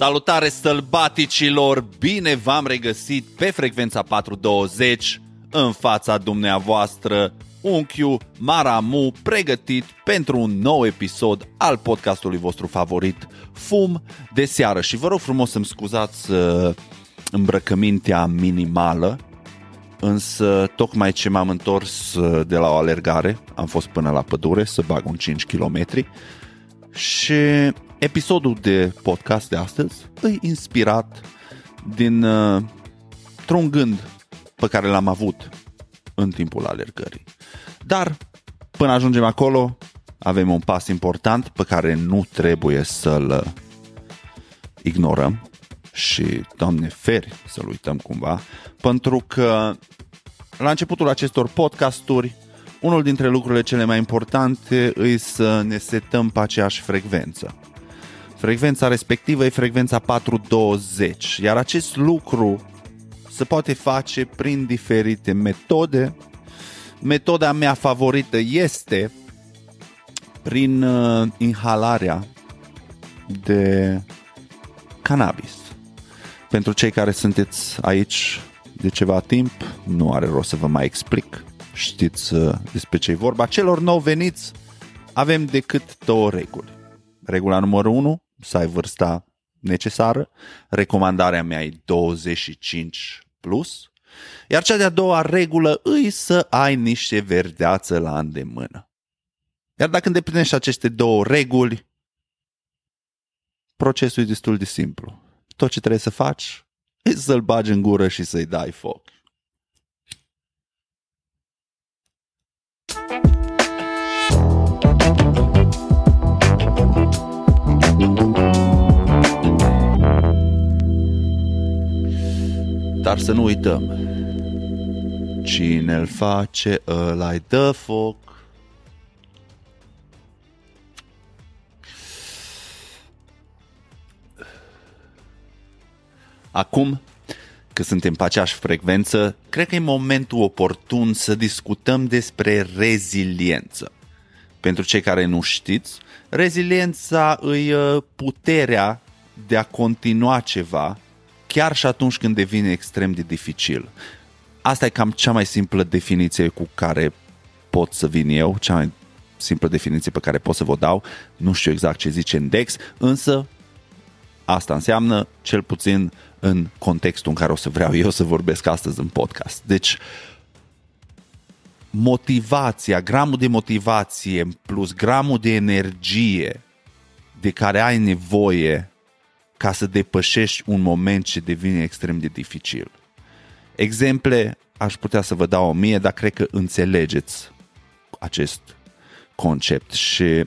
Salutare sălbaticilor! Bine v-am regăsit pe frecvența 420 în fața dumneavoastră unchiu Maramu pregătit pentru un nou episod al podcastului vostru favorit Fum de seară și vă rog frumos să-mi scuzați uh, îmbrăcămintea minimală însă tocmai ce m-am întors uh, de la o alergare, am fost până la pădure să bag un 5 km și episodul de podcast de astăzi e inspirat din uh, un gând pe care l-am avut în timpul alergării. Dar până ajungem acolo, avem un pas important pe care nu trebuie să-l ignorăm și, Doamne, feri să-l uităm cumva, pentru că la începutul acestor podcasturi, unul dintre lucrurile cele mai importante e să ne setăm pe aceeași frecvență. Frecvența respectivă e frecvența 420, iar acest lucru se poate face prin diferite metode. Metoda mea favorită este prin uh, inhalarea de cannabis. Pentru cei care sunteți aici de ceva timp, nu are rost să vă mai explic. Știți uh, despre ce e vorba. Celor nou veniți, avem decât două reguli. Regula numărul 1, să ai vârsta necesară. Recomandarea mea e 25 plus. Iar cea de-a doua regulă îi să ai niște verdeață la îndemână. Iar dacă îndeplinești aceste două reguli, procesul e destul de simplu. Tot ce trebuie să faci e să-l bagi în gură și să-i dai foc. Dar să nu uităm, cine-l face, ăla-i dă foc. Acum că suntem pe aceeași frecvență, cred că e momentul oportun să discutăm despre reziliență. Pentru cei care nu știți, reziliența îi uh, puterea de a continua ceva chiar și atunci când devine extrem de dificil. Asta e cam cea mai simplă definiție cu care pot să vin eu, cea mai simplă definiție pe care pot să vă dau. Nu știu exact ce zice index, însă asta înseamnă cel puțin în contextul în care o să vreau eu să vorbesc astăzi în podcast. Deci, motivația, gramul de motivație plus gramul de energie de care ai nevoie ca să depășești un moment ce devine extrem de dificil. Exemple aș putea să vă dau o mie, dar cred că înțelegeți acest concept și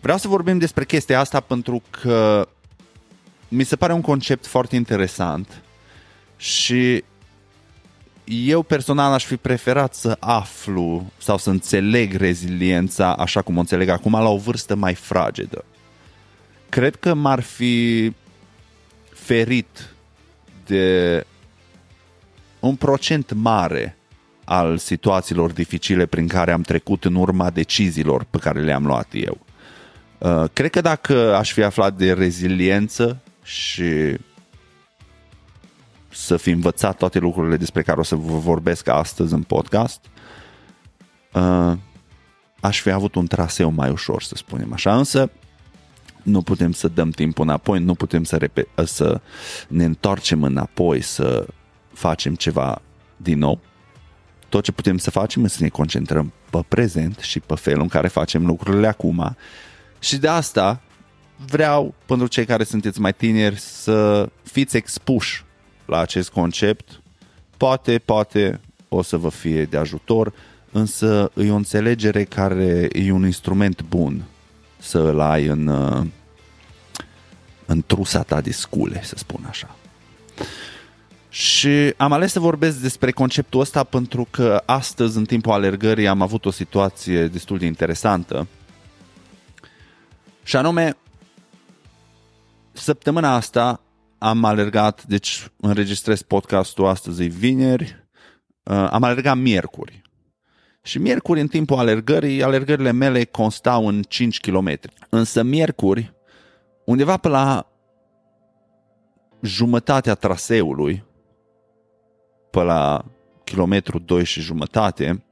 vreau să vorbim despre chestia asta pentru că mi se pare un concept foarte interesant și eu personal aș fi preferat să aflu sau să înțeleg reziliența așa cum o înțeleg acum la o vârstă mai fragedă. Cred că m-ar fi ferit de un procent mare al situațiilor dificile prin care am trecut în urma deciziilor pe care le-am luat eu. Uh, cred că dacă aș fi aflat de reziliență și să fi învățat toate lucrurile despre care o să vă vorbesc astăzi în podcast, uh, aș fi avut un traseu mai ușor, să spunem așa. Însă, nu putem să dăm timpul înapoi, nu putem să, repe- să ne întoarcem înapoi, să facem ceva din nou. Tot ce putem să facem este să ne concentrăm pe prezent și pe felul în care facem lucrurile acum. Și de asta vreau, pentru cei care sunteți mai tineri, să fiți expuși la acest concept. Poate, poate o să vă fie de ajutor, însă e o înțelegere care e un instrument bun să îl ai în, uh, în trusa ta de scule, să spun așa. Și am ales să vorbesc despre conceptul ăsta pentru că astăzi, în timpul alergării, am avut o situație destul de interesantă. Și anume, săptămâna asta am alergat, deci înregistrez podcastul astăzi, e vineri, uh, am alergat miercuri. Și miercuri, în timpul alergării, alergările mele constau în 5 km. Însă miercuri, undeva pe la jumătatea traseului, pe la kilometru 2 și jumătate,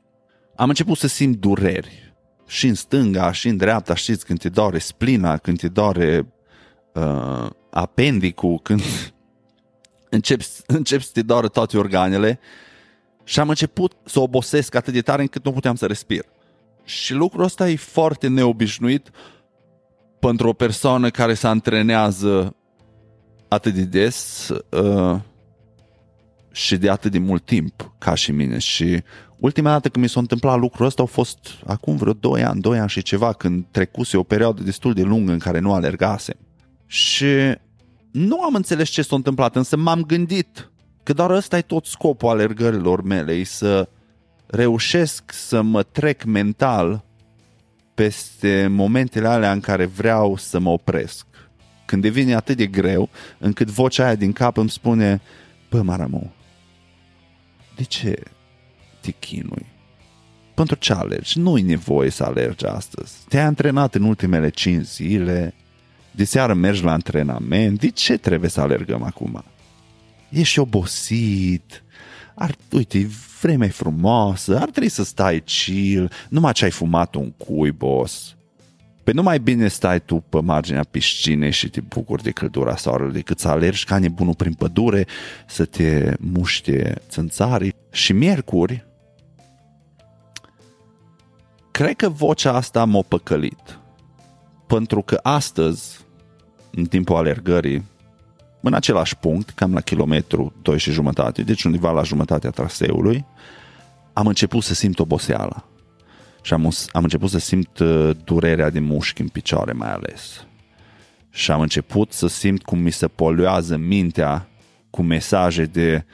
am început să simt dureri. Și în stânga, și în dreapta, știți, când te doare splina, când te doare uh, apendicul, când încep, încep să te doară toate organele și am început să obosesc atât de tare încât nu puteam să respir. Și lucrul ăsta e foarte neobișnuit pentru o persoană care se antrenează atât de des uh, și de atât de mult timp ca și mine. Și ultima dată când mi s-a întâmplat lucrul ăsta a fost acum vreo 2 ani, 2 ani și ceva, când trecuse o perioadă destul de lungă în care nu alergasem. Și nu am înțeles ce s-a întâmplat, însă m-am gândit că doar ăsta e tot scopul alergărilor mele, e să reușesc să mă trec mental peste momentele alea în care vreau să mă opresc. Când devine atât de greu, încât vocea aia din cap îmi spune, bă, Maramu, de ce te chinui? Pentru ce alergi? Nu-i nevoie să alergi astăzi. Te-ai antrenat în ultimele 5 zile, de seară mergi la antrenament, de ce trebuie să alergăm acum? Ești obosit, ar, uite, vremea e frumoasă, ar trebui să stai chill, numai ce ai fumat un cui, boss. Pe nu mai bine stai tu pe marginea piscinei și te bucuri de căldura soarelui decât să alergi ca nebunul prin pădure, să te muște țânțarii. Și miercuri, cred că vocea asta m-a păcălit. Pentru că astăzi, în timpul alergării, în același punct, cam la kilometru 2 și jumătate, deci undeva la jumătatea traseului, am început să simt oboseala. Și am, am început să simt uh, durerea de mușchi în picioare mai ales. Și am început să simt cum mi se poluează mintea cu mesaje de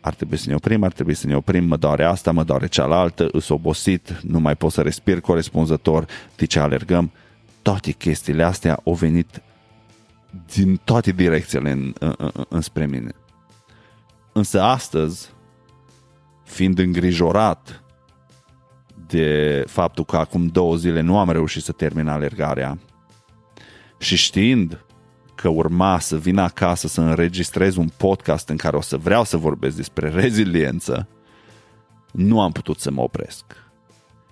ar trebui să ne oprim, ar trebui să ne oprim, mă doare asta, mă doare cealaltă, îs obosit, nu mai pot să respir corespunzător, de ce alergăm. Toate chestiile astea au venit din toate direcțiile în, în, în, înspre mine. Însă astăzi, fiind îngrijorat de faptul că acum două zile nu am reușit să termin alergarea și știind că urma să vin acasă să înregistrez un podcast în care o să vreau să vorbesc despre reziliență, nu am putut să mă opresc.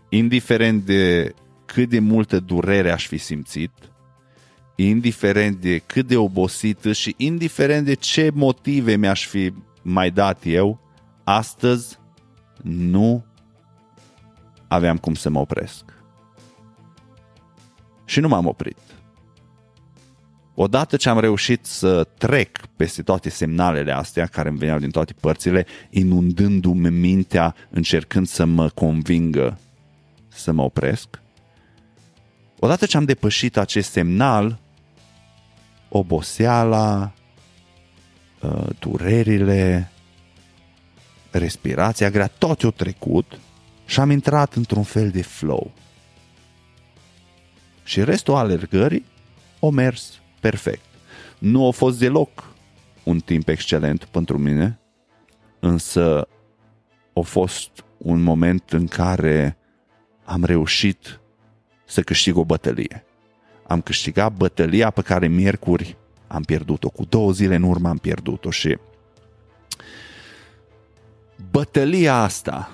Indiferent de cât de multă durere aș fi simțit, indiferent de cât de obosit și indiferent de ce motive mi-aș fi mai dat eu, astăzi nu aveam cum să mă opresc. Și nu m-am oprit. Odată ce am reușit să trec peste toate semnalele astea care îmi veneau din toate părțile, inundându-mi mintea, încercând să mă convingă să mă opresc, odată ce am depășit acest semnal, oboseala, uh, durerile, respirația grea, tot o trecut și am intrat într-un fel de flow. Și restul alergării o mers perfect. Nu a fost deloc un timp excelent pentru mine, însă a fost un moment în care am reușit să câștig o bătălie. Am câștigat bătălia pe care miercuri am pierdut-o. Cu două zile în urmă am pierdut-o și bătălia asta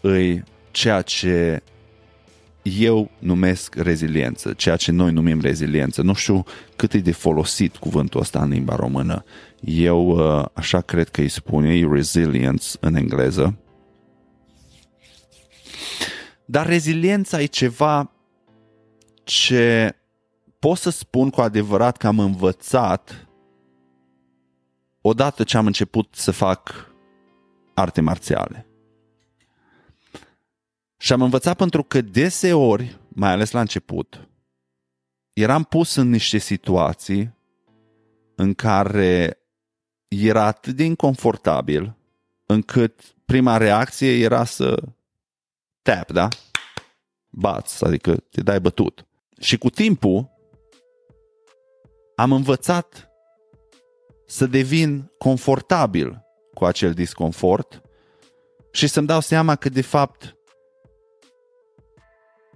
îi ceea ce eu numesc reziliență, ceea ce noi numim reziliență. Nu știu cât e de folosit cuvântul ăsta în limba română. Eu uh, așa cred că îi spune, e resilience în engleză. Dar reziliența e ceva ce pot să spun cu adevărat că am învățat odată ce am început să fac arte marțiale. Și am învățat pentru că deseori, mai ales la început, eram pus în niște situații în care era atât de inconfortabil încât prima reacție era să tap, da? Bați, adică te dai bătut. Și cu timpul am învățat să devin confortabil cu acel disconfort și să-mi dau seama că de fapt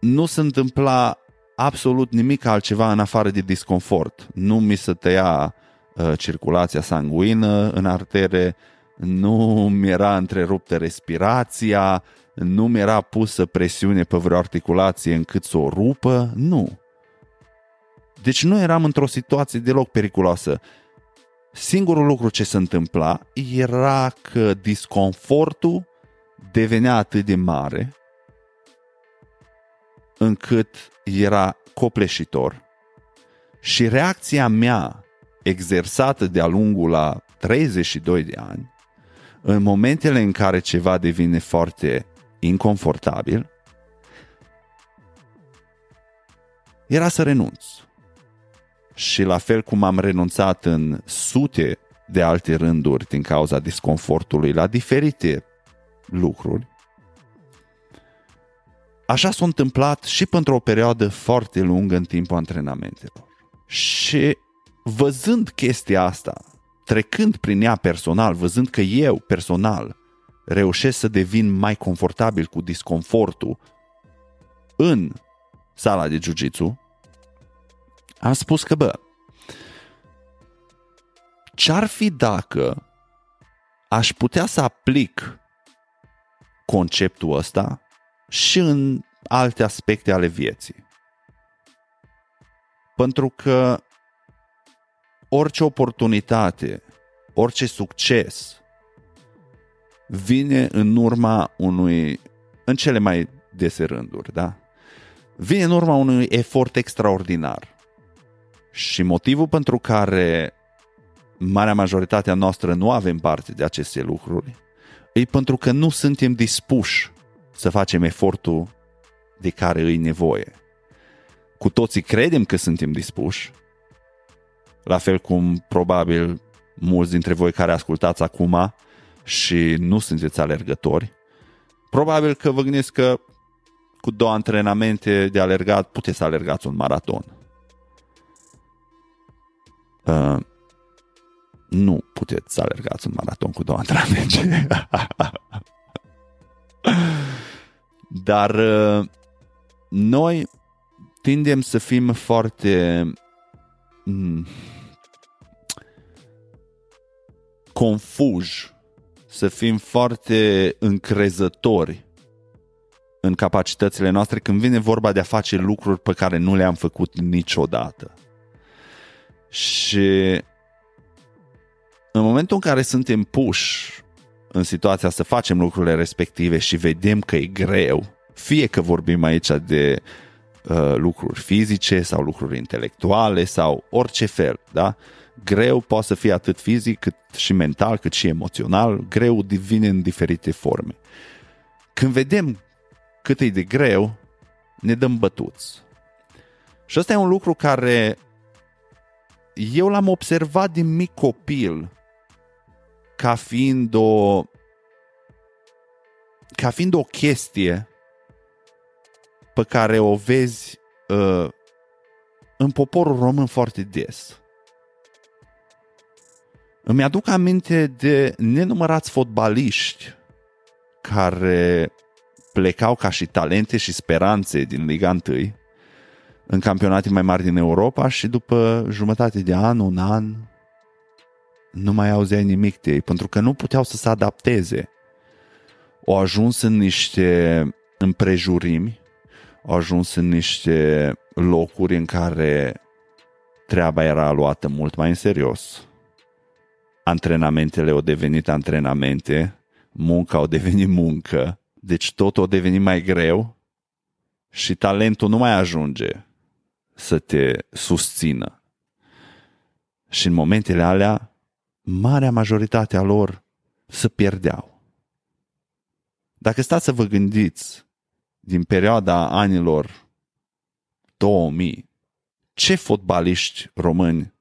nu se întâmpla absolut nimic altceva în afară de disconfort. Nu mi se tăia uh, circulația sanguină în artere, nu mi era întreruptă respirația, nu mi era pusă presiune pe vreo articulație încât să o rupă, nu. Deci nu eram într-o situație deloc periculoasă. Singurul lucru ce se întâmpla era că disconfortul devenea atât de mare încât era copleșitor și reacția mea exersată de-a lungul la 32 de ani, în momentele în care ceva devine foarte inconfortabil, era să renunț. Și la fel cum am renunțat în sute de alte rânduri din cauza disconfortului la diferite lucruri, așa s-a întâmplat și pentru o perioadă foarte lungă în timpul antrenamentelor. Și văzând chestia asta, trecând prin ea personal, văzând că eu personal reușesc să devin mai confortabil cu disconfortul în sala de jiu am spus că, bă, ce-ar fi dacă aș putea să aplic conceptul ăsta și în alte aspecte ale vieții? Pentru că orice oportunitate, orice succes vine în urma unui, în cele mai dese rânduri, da? Vine în urma unui efort extraordinar. Și motivul pentru care marea majoritatea noastră nu avem parte de aceste lucruri e pentru că nu suntem dispuși să facem efortul de care îi nevoie. Cu toții credem că suntem dispuși, la fel cum probabil mulți dintre voi care ascultați acum și nu sunteți alergători, probabil că vă gândiți că cu două antrenamente de alergat puteți să alergați un maraton. Uh, nu puteți să alergați un maraton cu două antrenamente. Dar uh, noi tindem să fim foarte mm, confuși, să fim foarte încrezători în capacitățile noastre când vine vorba de a face lucruri pe care nu le-am făcut niciodată. Și în momentul în care suntem puși în situația să facem lucrurile respective și vedem că e greu, fie că vorbim aici de uh, lucruri fizice sau lucruri intelectuale sau orice fel, da? Greu poate să fie atât fizic cât și mental, cât și emoțional, greu vine în diferite forme. Când vedem cât e de greu, ne dăm bătuți. Și ăsta e un lucru care eu l-am observat din mic copil ca fiind o ca fiind o chestie pe care o vezi uh, în poporul român foarte des. Îmi aduc aminte de nenumărați fotbaliști care plecau ca și talente și speranțe din Liga 1 în campionate mai mari din Europa și după jumătate de an, un an, nu mai auzeai nimic de ei, pentru că nu puteau să se adapteze. Au ajuns în niște împrejurimi, au ajuns în niște locuri în care treaba era luată mult mai în serios. Antrenamentele au devenit antrenamente, munca au devenit muncă, deci totul a devenit mai greu și talentul nu mai ajunge să te susțină. Și în momentele alea, marea majoritate a lor să pierdeau. Dacă stați să vă gândiți din perioada anilor 2000, ce fotbaliști români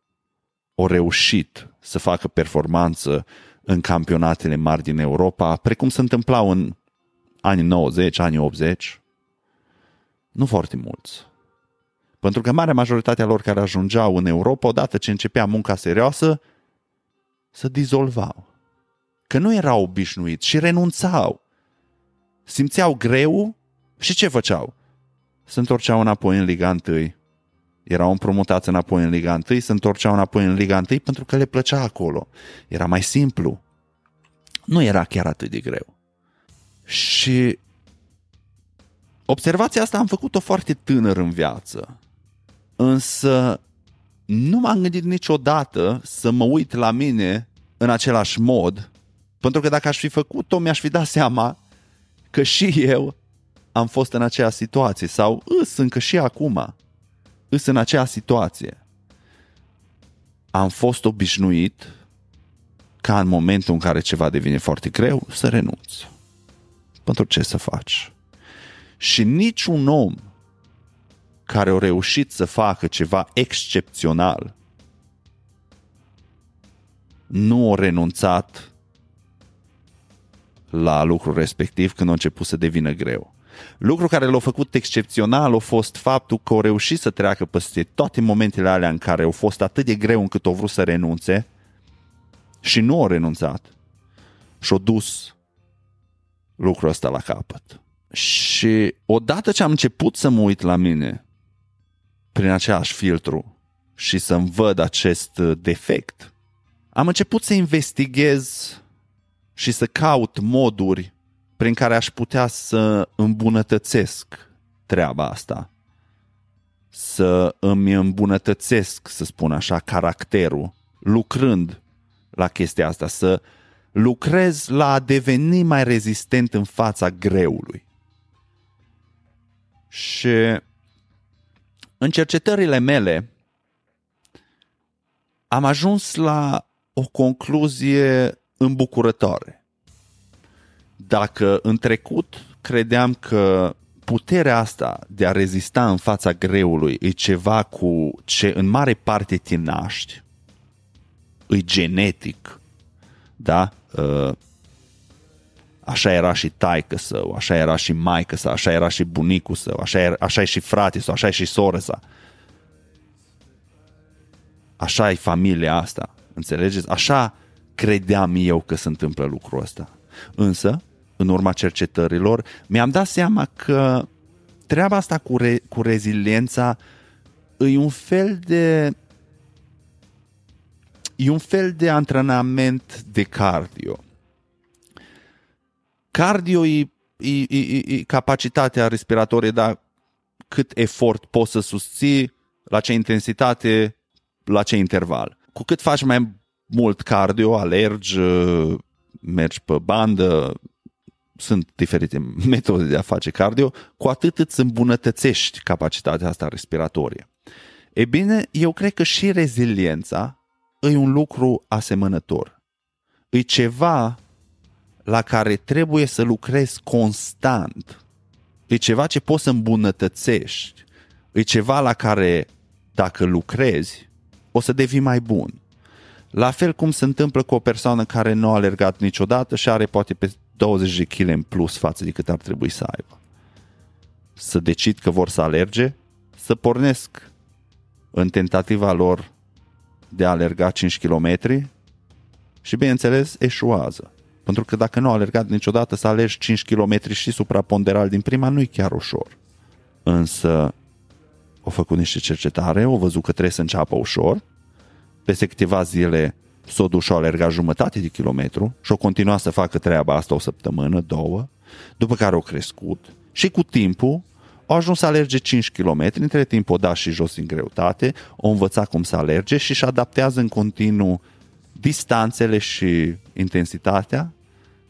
au reușit să facă performanță în campionatele mari din Europa, precum se întâmplau în anii 90, anii 80? Nu foarte mulți. Pentru că marea majoritate a lor care ajungeau în Europa, odată ce începea munca serioasă, să dizolvau. Că nu erau obișnuiți și renunțau. Simțeau greu și ce făceau? Se întorceau înapoi în Liga 1 erau împrumutați înapoi în Liga 1, se întorceau înapoi în Liga 1 pentru că le plăcea acolo. Era mai simplu. Nu era chiar atât de greu. Și observația asta am făcut-o foarte tânăr în viață. Însă nu m-am gândit niciodată să mă uit la mine în același mod, pentru că dacă aș fi făcut-o, mi-aș fi dat seama că și eu am fost în aceeași situație sau îs încă și acum îs în aceeași situație. Am fost obișnuit ca în momentul în care ceva devine foarte greu să renunț. Pentru ce să faci? Și niciun om care a reușit să facă ceva excepțional nu a renunțat la lucrul respectiv când a început să devină greu. Lucru care l-a făcut excepțional a fost faptul că au reușit să treacă peste toate momentele alea în care au fost atât de greu încât au vrut să renunțe și nu au renunțat și au dus lucrul ăsta la capăt. Și odată ce am început să mă uit la mine prin același filtru și să-mi văd acest defect, am început să investighez și să caut moduri prin care aș putea să îmbunătățesc treaba asta. Să îmi îmbunătățesc, să spun așa, caracterul, lucrând la chestia asta, să lucrez la a deveni mai rezistent în fața greului. Și în cercetările mele am ajuns la o concluzie îmbucurătoare. Dacă în trecut credeam că puterea asta de a rezista în fața greului e ceva cu ce în mare parte te naști, e genetic, da? Uh, așa era și taică său, așa era și maică sa, așa era și bunicul său, așa, era, așa e și frate sau așa e și soră sa. Așa e familia asta, înțelegeți? Așa credeam eu că se întâmplă lucrul ăsta. Însă, în urma cercetărilor, mi-am dat seama că treaba asta cu, re- cu reziliența e un fel de e un fel de antrenament de cardio. Cardio e, e, e, e capacitatea respiratorie, dar cât efort poți să susții, la ce intensitate, la ce interval. Cu cât faci mai mult cardio, alergi, mergi pe bandă, sunt diferite metode de a face cardio, cu atât îți îmbunătățești capacitatea asta respiratorie. E bine, eu cred că și reziliența e un lucru asemănător. E ceva la care trebuie să lucrezi constant. E ceva ce poți să îmbunătățești. E ceva la care, dacă lucrezi, o să devii mai bun. La fel cum se întâmplă cu o persoană care nu a alergat niciodată și are poate pe 20 de kg în plus față de cât ar trebui să aibă. Să decid că vor să alerge, să pornesc în tentativa lor de a alerga 5 km și, bineînțeles, eșuază. Pentru că dacă nu a alergat niciodată să alergi 5 km și supraponderal din prima, nu e chiar ușor. Însă, au făcut niște cercetare, au văzut că trebuie să înceapă ușor, peste câteva zile s-o dus și alergat jumătate de kilometru și o continua să facă treaba asta o săptămână, două, după care au crescut și cu timpul au ajuns să alerge 5 km, între timp o da și jos în greutate, o învăța cum să alerge și își adaptează în continuu distanțele și intensitatea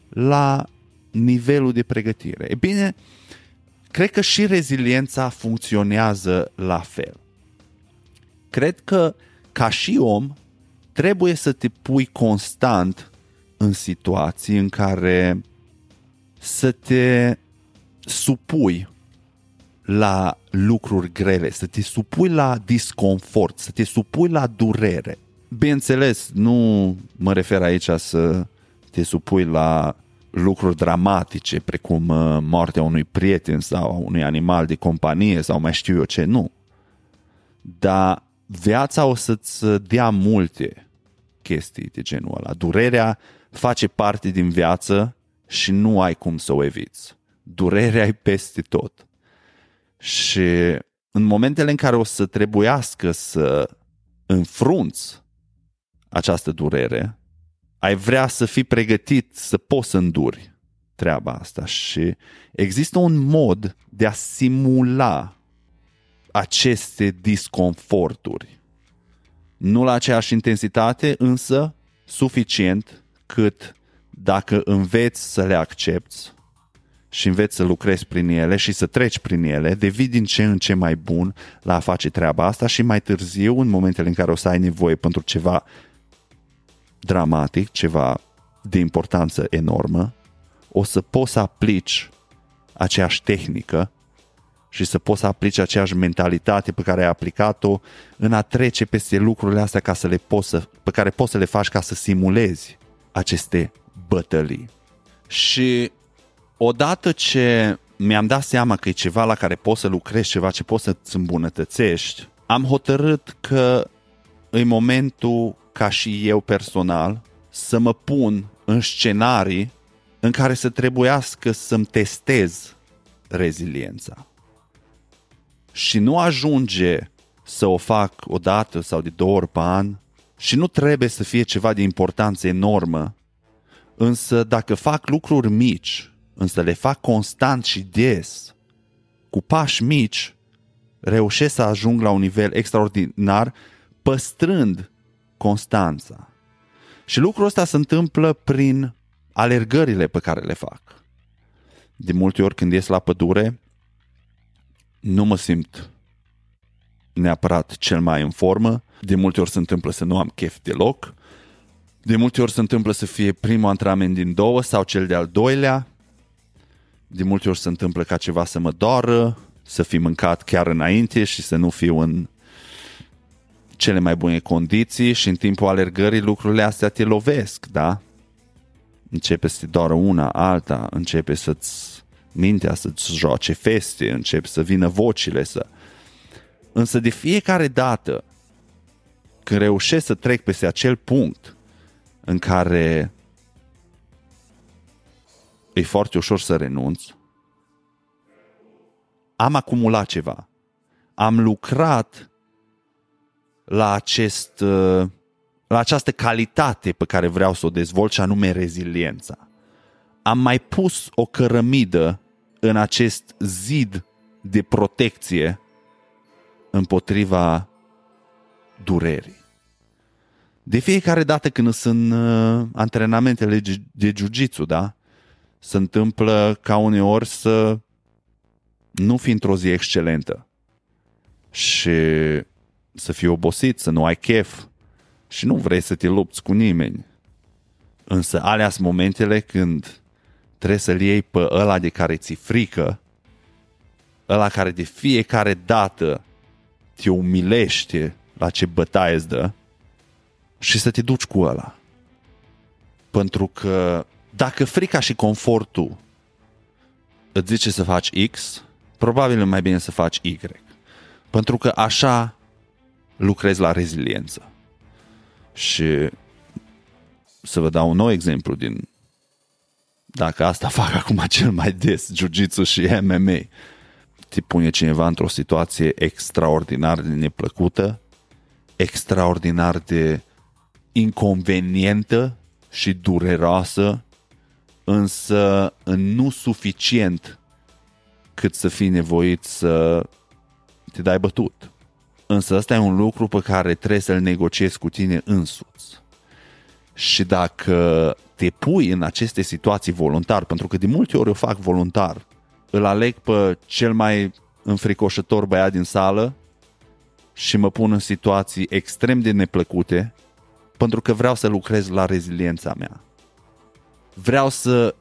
la nivelul de pregătire. E bine, cred că și reziliența funcționează la fel. Cred că ca și om trebuie să te pui constant în situații în care să te supui la lucruri grele, să te supui la disconfort, să te supui la durere. Bineînțeles, nu mă refer aici să te supui la lucruri dramatice, precum uh, moartea unui prieten sau unui animal de companie sau mai știu eu ce, nu. Dar viața o să-ți dea multe chestii de genul ăla. Durerea face parte din viață și nu ai cum să o eviți. Durerea e peste tot. Și în momentele în care o să trebuiască să înfrunți această durere, ai vrea să fii pregătit să poți să înduri treaba asta și există un mod de a simula aceste disconforturi. Nu la aceeași intensitate, însă suficient cât dacă înveți să le accepti și înveți să lucrezi prin ele și să treci prin ele, devii din ce în ce mai bun la a face treaba asta și mai târziu, în momentele în care o să ai nevoie pentru ceva dramatic, ceva de importanță enormă, o să poți să aplici aceeași tehnică și să poți să aplici aceeași mentalitate pe care ai aplicat-o în a trece peste lucrurile astea ca să le poți să, pe care poți să le faci ca să simulezi aceste bătălii. Și odată ce mi-am dat seama că e ceva la care poți să lucrezi, ceva ce poți să-ți îmbunătățești, am hotărât că în momentul ca și eu personal să mă pun în scenarii în care să trebuiască să-mi testez reziliența. Și nu ajunge să o fac o dată sau de două ori pe an și nu trebuie să fie ceva de importanță enormă, însă dacă fac lucruri mici, însă le fac constant și des, cu pași mici, reușesc să ajung la un nivel extraordinar, păstrând constanța. Și lucrul ăsta se întâmplă prin alergările pe care le fac. De multe ori când ies la pădure, nu mă simt neapărat cel mai în formă. De multe ori se întâmplă să nu am chef deloc. De multe ori se întâmplă să fie primul antrenament din două sau cel de-al doilea. De multe ori se întâmplă ca ceva să mă doară, să fi mâncat chiar înainte și să nu fiu în cele mai bune condiții și în timpul alergării lucrurile astea te lovesc, da? Începe să te doară una, alta, începe să-ți mintea să-ți joace feste, începe să vină vocile, să... Însă de fiecare dată când reușesc să trec peste acel punct în care e foarte ușor să renunț, am acumulat ceva. Am lucrat la, acest, uh, la această calitate pe care vreau să o dezvolt și anume reziliența. Am mai pus o cărămidă în acest zid de protecție împotriva durerii. De fiecare dată când sunt uh, antrenamentele de jiu-jitsu, da? Se întâmplă ca uneori să nu fi într-o zi excelentă și să fii obosit, să nu ai chef și nu vrei să te lupți cu nimeni. Însă alea sunt momentele când trebuie să-l iei pe ăla de care ți frică, ăla care de fiecare dată te umilește la ce bătaie îți dă și să te duci cu ăla. Pentru că dacă frica și confortul îți zice să faci X, probabil e mai bine să faci Y. Pentru că așa lucrezi la reziliență. Și să vă dau un nou exemplu din dacă asta fac acum cel mai des, jiu-jitsu și MMA, te pune cineva într-o situație extraordinar de neplăcută, extraordinar de inconvenientă și dureroasă, însă nu suficient cât să fii nevoit să te dai bătut. Însă ăsta e un lucru pe care trebuie să-l negociezi cu tine însuți. Și dacă te pui în aceste situații voluntar, pentru că de multe ori o fac voluntar, îl aleg pe cel mai înfricoșător băiat din sală și mă pun în situații extrem de neplăcute pentru că vreau să lucrez la reziliența mea. Vreau să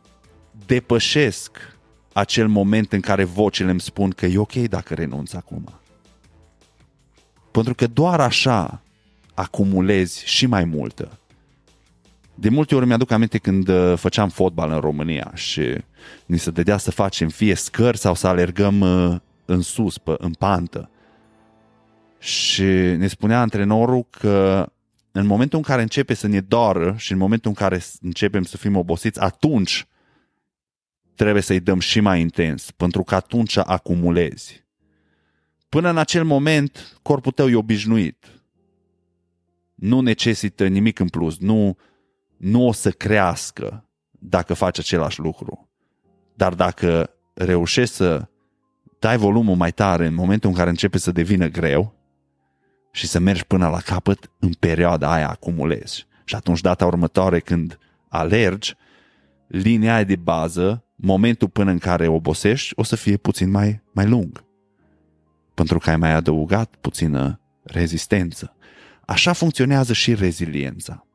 depășesc acel moment în care vocile îmi spun că e ok dacă renunț acum. Pentru că doar așa acumulezi și mai multă. De multe ori mi-aduc aminte când uh, făceam fotbal în România și ni se dădea să facem fie scări sau să alergăm uh, în sus, pe, în pantă. Și ne spunea antrenorul că în momentul în care începe să ne doară și în momentul în care începem să fim obosiți, atunci trebuie să-i dăm și mai intens, pentru că atunci acumulezi. Până în acel moment, corpul tău e obișnuit. Nu necesită nimic în plus, nu, nu o să crească dacă faci același lucru. Dar dacă reușești să dai volumul mai tare în momentul în care începe să devină greu și să mergi până la capăt, în perioada aia acumulezi. Și atunci data următoare când alergi, linia aia de bază, momentul până în care obosești, o să fie puțin mai, mai lung. Pentru că ai mai adăugat puțină rezistență. Așa funcționează și reziliența.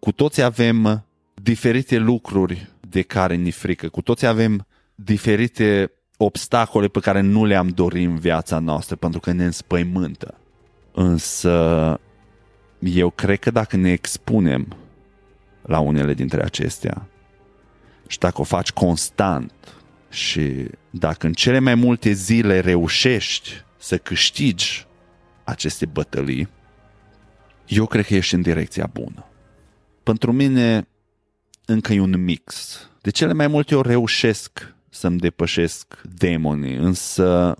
Cu toți avem diferite lucruri de care ni frică. Cu toți avem diferite obstacole pe care nu le-am dorit în viața noastră pentru că ne înspăimântă. Însă eu cred că dacă ne expunem la unele dintre acestea și dacă o faci constant și dacă în cele mai multe zile reușești să câștigi aceste bătălii, eu cred că ești în direcția bună. Pentru mine încă e un mix. De cele mai multe ori reușesc să-mi depășesc demonii, însă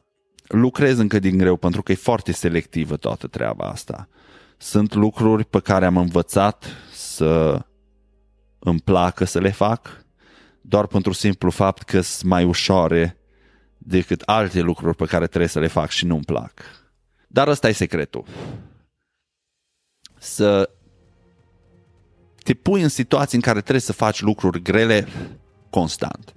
lucrez încă din greu pentru că e foarte selectivă toată treaba asta. Sunt lucruri pe care am învățat să îmi placă să le fac, doar pentru simplu fapt că sunt mai ușoare decât alte lucruri pe care trebuie să le fac și nu-mi plac. Dar ăsta e secretul. Să te pui în situații în care trebuie să faci lucruri grele constant.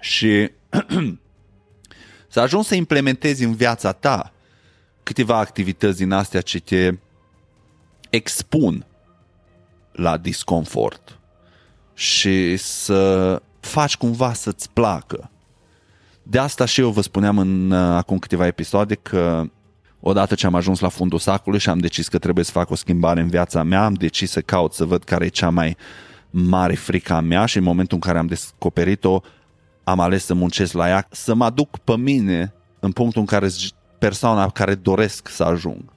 Și să ajungi să implementezi în viața ta câteva activități din astea ce te expun la disconfort și să faci cumva să-ți placă. De asta și eu vă spuneam în uh, acum câteva episoade că odată ce am ajuns la fundul sacului și am decis că trebuie să fac o schimbare în viața mea, am decis să caut să văd care e cea mai mare frică a mea și în momentul în care am descoperit-o, am ales să muncesc la ea, să mă aduc pe mine în punctul în care persoana care doresc să ajung.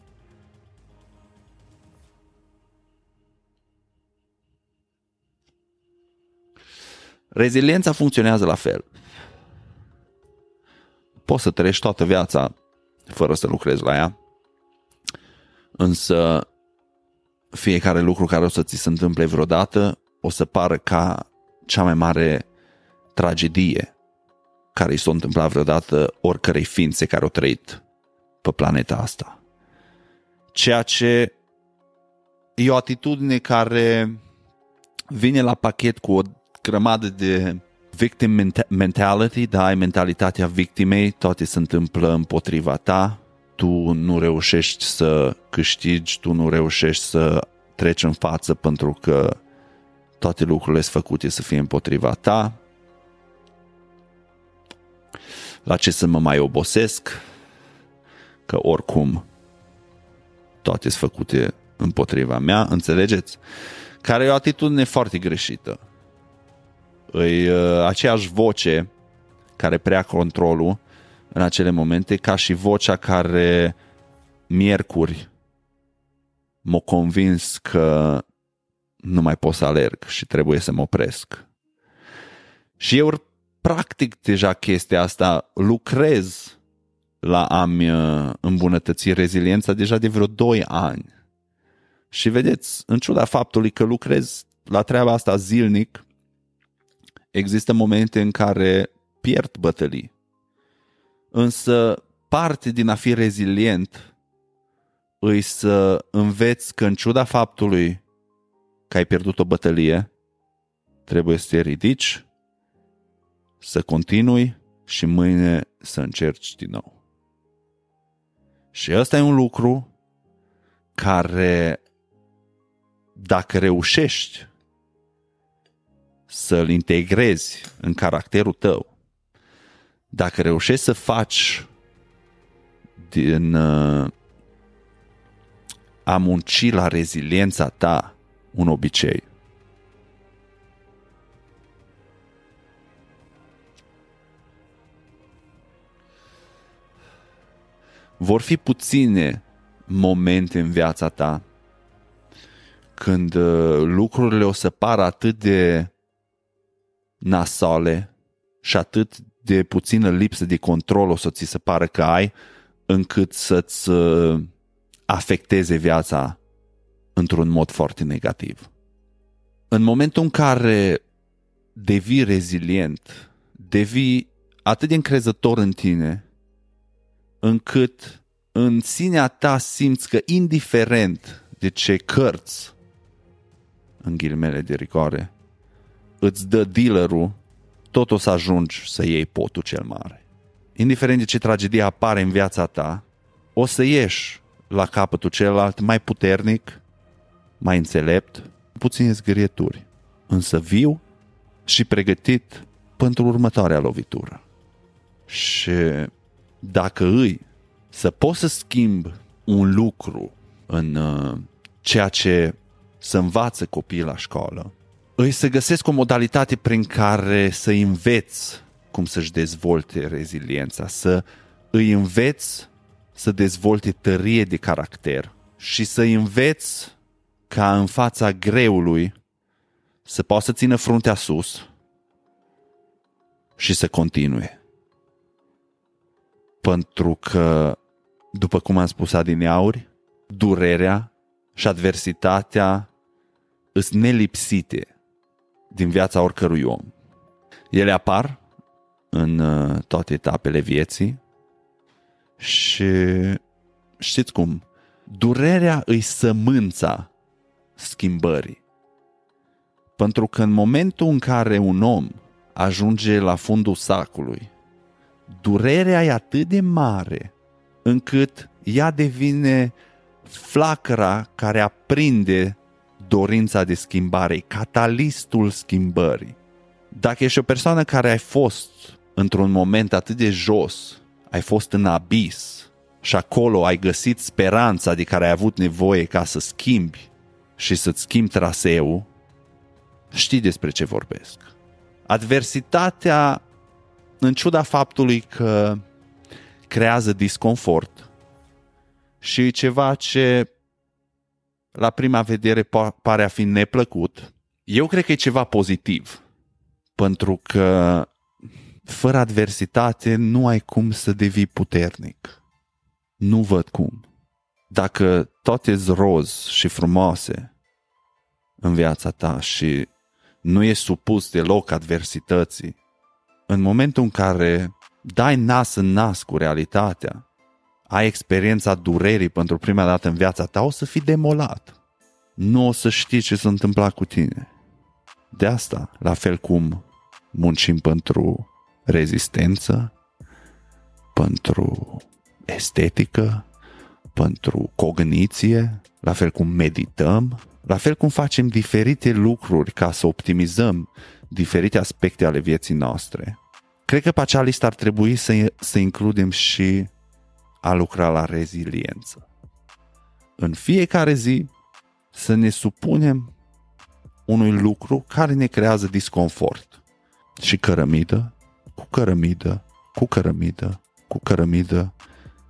Reziliența funcționează la fel. Poți să trăiești toată viața fără să lucrezi la ea, însă fiecare lucru care o să ți se întâmple vreodată o să pară ca cea mai mare tragedie care i s-a întâmplat vreodată oricărei ființe care au trăit pe planeta asta. Ceea ce e o atitudine care vine la pachet cu o grămadă de victim mentality, da, ai mentalitatea victimei, toate se întâmplă împotriva ta, tu nu reușești să câștigi, tu nu reușești să treci în față pentru că toate lucrurile sunt făcute să fie împotriva ta. La ce să mă mai obosesc? Că oricum toate sunt făcute împotriva mea, înțelegeți? Care e o atitudine foarte greșită. E uh, aceeași voce care prea controlul în acele momente, ca și vocea care miercuri m-a convins că nu mai pot să alerg și trebuie să mă opresc. Și eu practic deja chestia asta, lucrez la a-mi uh, îmbunătăți reziliența deja de vreo 2 ani. Și vedeți, în ciuda faptului că lucrez la treaba asta zilnic, există momente în care pierd bătălii. Însă parte din a fi rezilient îi să înveți că în ciuda faptului că ai pierdut o bătălie, trebuie să te ridici, să continui și mâine să încerci din nou. Și ăsta e un lucru care, dacă reușești să-l integrezi în caracterul tău, dacă reușești să faci din uh, a munci la reziliența ta un obicei, vor fi puține momente în viața ta când uh, lucrurile o să pară atât de nasale și atât de puțină lipsă de control o să ți se pară că ai, încât să-ți uh, afecteze viața într-un mod foarte negativ. În momentul în care devii rezilient, devii atât de încrezător în tine, încât în sinea ta simți că indiferent de ce cărți, în ghilimele de rigoare, îți dă dealerul, tot o să ajungi să iei potul cel mare. Indiferent de ce tragedie apare în viața ta, o să ieși la capătul celălalt mai puternic, mai înțelept, puține zgârieturi, însă viu și pregătit pentru următoarea lovitură. Și dacă îi să poți să schimbi un lucru în uh, ceea ce să învață copiii la școală, îi să găsesc o modalitate prin care să înveți cum să-și dezvolte reziliența, să îi înveți să dezvolte tărie de caracter și să îi înveți ca în fața greului să poată să țină fruntea sus și să continue. Pentru că, după cum am spus adineauri, durerea și adversitatea îs nelipsite din viața oricărui om. Ele apar în uh, toate etapele vieții și știți cum? Durerea îi sămânța schimbării. Pentru că în momentul în care un om ajunge la fundul sacului, durerea e atât de mare încât ea devine flacăra care aprinde dorința de schimbare, catalistul schimbării. Dacă ești o persoană care ai fost într-un moment atât de jos, ai fost în abis și acolo ai găsit speranța de care ai avut nevoie ca să schimbi și să-ți schimbi traseul, știi despre ce vorbesc. Adversitatea, în ciuda faptului că creează disconfort și e ceva ce la prima vedere pare a fi neplăcut, eu cred că e ceva pozitiv. Pentru că fără adversitate nu ai cum să devii puternic. Nu văd cum. Dacă toate sunt roz și frumoase în viața ta și nu e supus deloc adversității, în momentul în care dai nas în nas cu realitatea, ai experiența durerii pentru prima dată în viața ta, o să fii demolat. Nu o să știi ce s-a întâmplat cu tine. De asta, la fel cum muncim pentru rezistență, pentru estetică, pentru cogniție, la fel cum medităm, la fel cum facem diferite lucruri ca să optimizăm diferite aspecte ale vieții noastre. Cred că pe acea listă ar trebui să, să includem și a lucra la reziliență. În fiecare zi să ne supunem unui lucru care ne creează disconfort. Și cărămidă, cu cărămidă, cu cărămidă, cu cărămidă,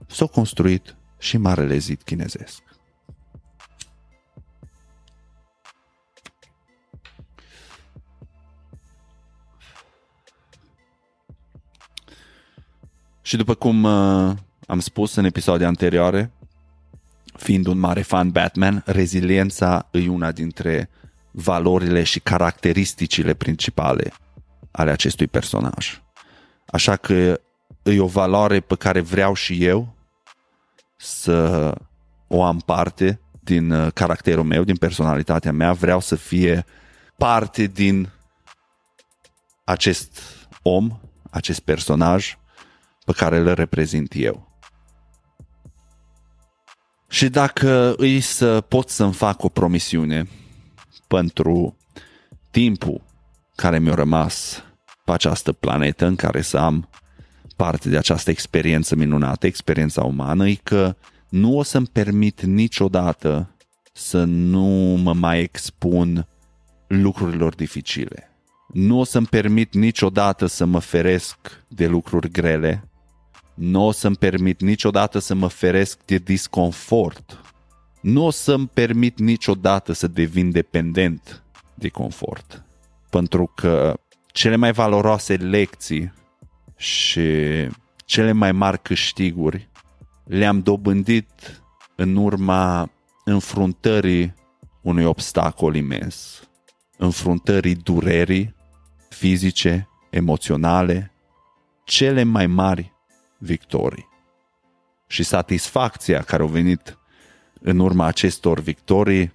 s-a construit și marele zid chinezesc. Și după cum uh, am spus în episoade anterioare, fiind un mare fan Batman, reziliența e una dintre valorile și caracteristicile principale ale acestui personaj. Așa că e o valoare pe care vreau și eu să o am parte din uh, caracterul meu, din personalitatea mea, vreau să fie parte din acest om, acest personaj pe care îl reprezint eu. Și dacă îi să pot să-mi fac o promisiune pentru timpul care mi-a rămas pe această planetă în care să am parte de această experiență minunată, experiența umană, e că nu o să-mi permit niciodată să nu mă mai expun lucrurilor dificile. Nu o să-mi permit niciodată să mă feresc de lucruri grele. Nu o să-mi permit niciodată să mă feresc de disconfort. Nu o să-mi permit niciodată să devin dependent de confort. Pentru că cele mai valoroase lecții și cele mai mari câștiguri le-am dobândit în urma înfruntării unui obstacol imens, înfruntării durerii fizice, emoționale, cele mai mari victorii. Și satisfacția care a venit în urma acestor victorii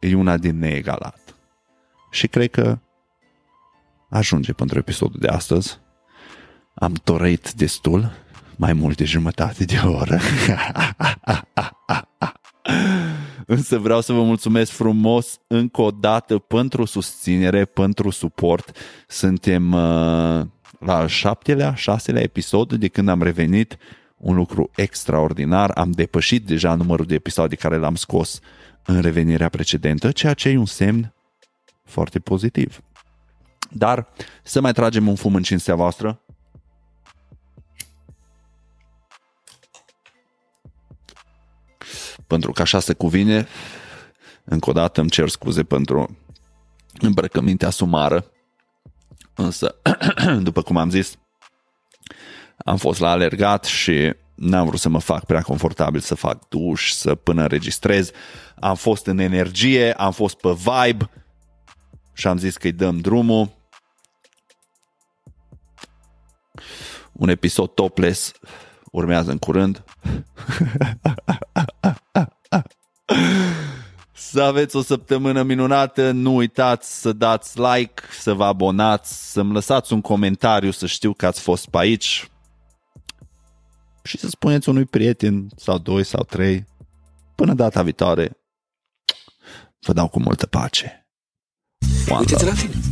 e una din neegalat. Și cred că ajunge pentru episodul de astăzi. Am toreit destul, mai mult de jumătate de oră. Însă vreau să vă mulțumesc frumos încă o dată pentru susținere, pentru suport. Suntem uh, la al șaptelea, șaselea episod de când am revenit. Un lucru extraordinar. Am depășit deja numărul de episoade care l-am scos în revenirea precedentă, ceea ce e un semn foarte pozitiv. Dar să mai tragem un fum în cinstea voastră. Pentru că așa se cuvine, încă o dată îmi cer scuze pentru îmbrăcămintea sumară, însă, după cum am zis, am fost la alergat și n-am vrut să mă fac prea confortabil să fac duș, să până înregistrez. Am fost în energie, am fost pe vibe și am zis că îi dăm drumul. Un episod topless urmează în curând. Să aveți o săptămână minunată, nu uitați să dați like, să vă abonați, să-mi lăsați un comentariu să știu că ați fost pe aici și să spuneți unui prieten sau doi sau trei. Până data viitoare, vă dau cu multă pace. Uite-te la tine.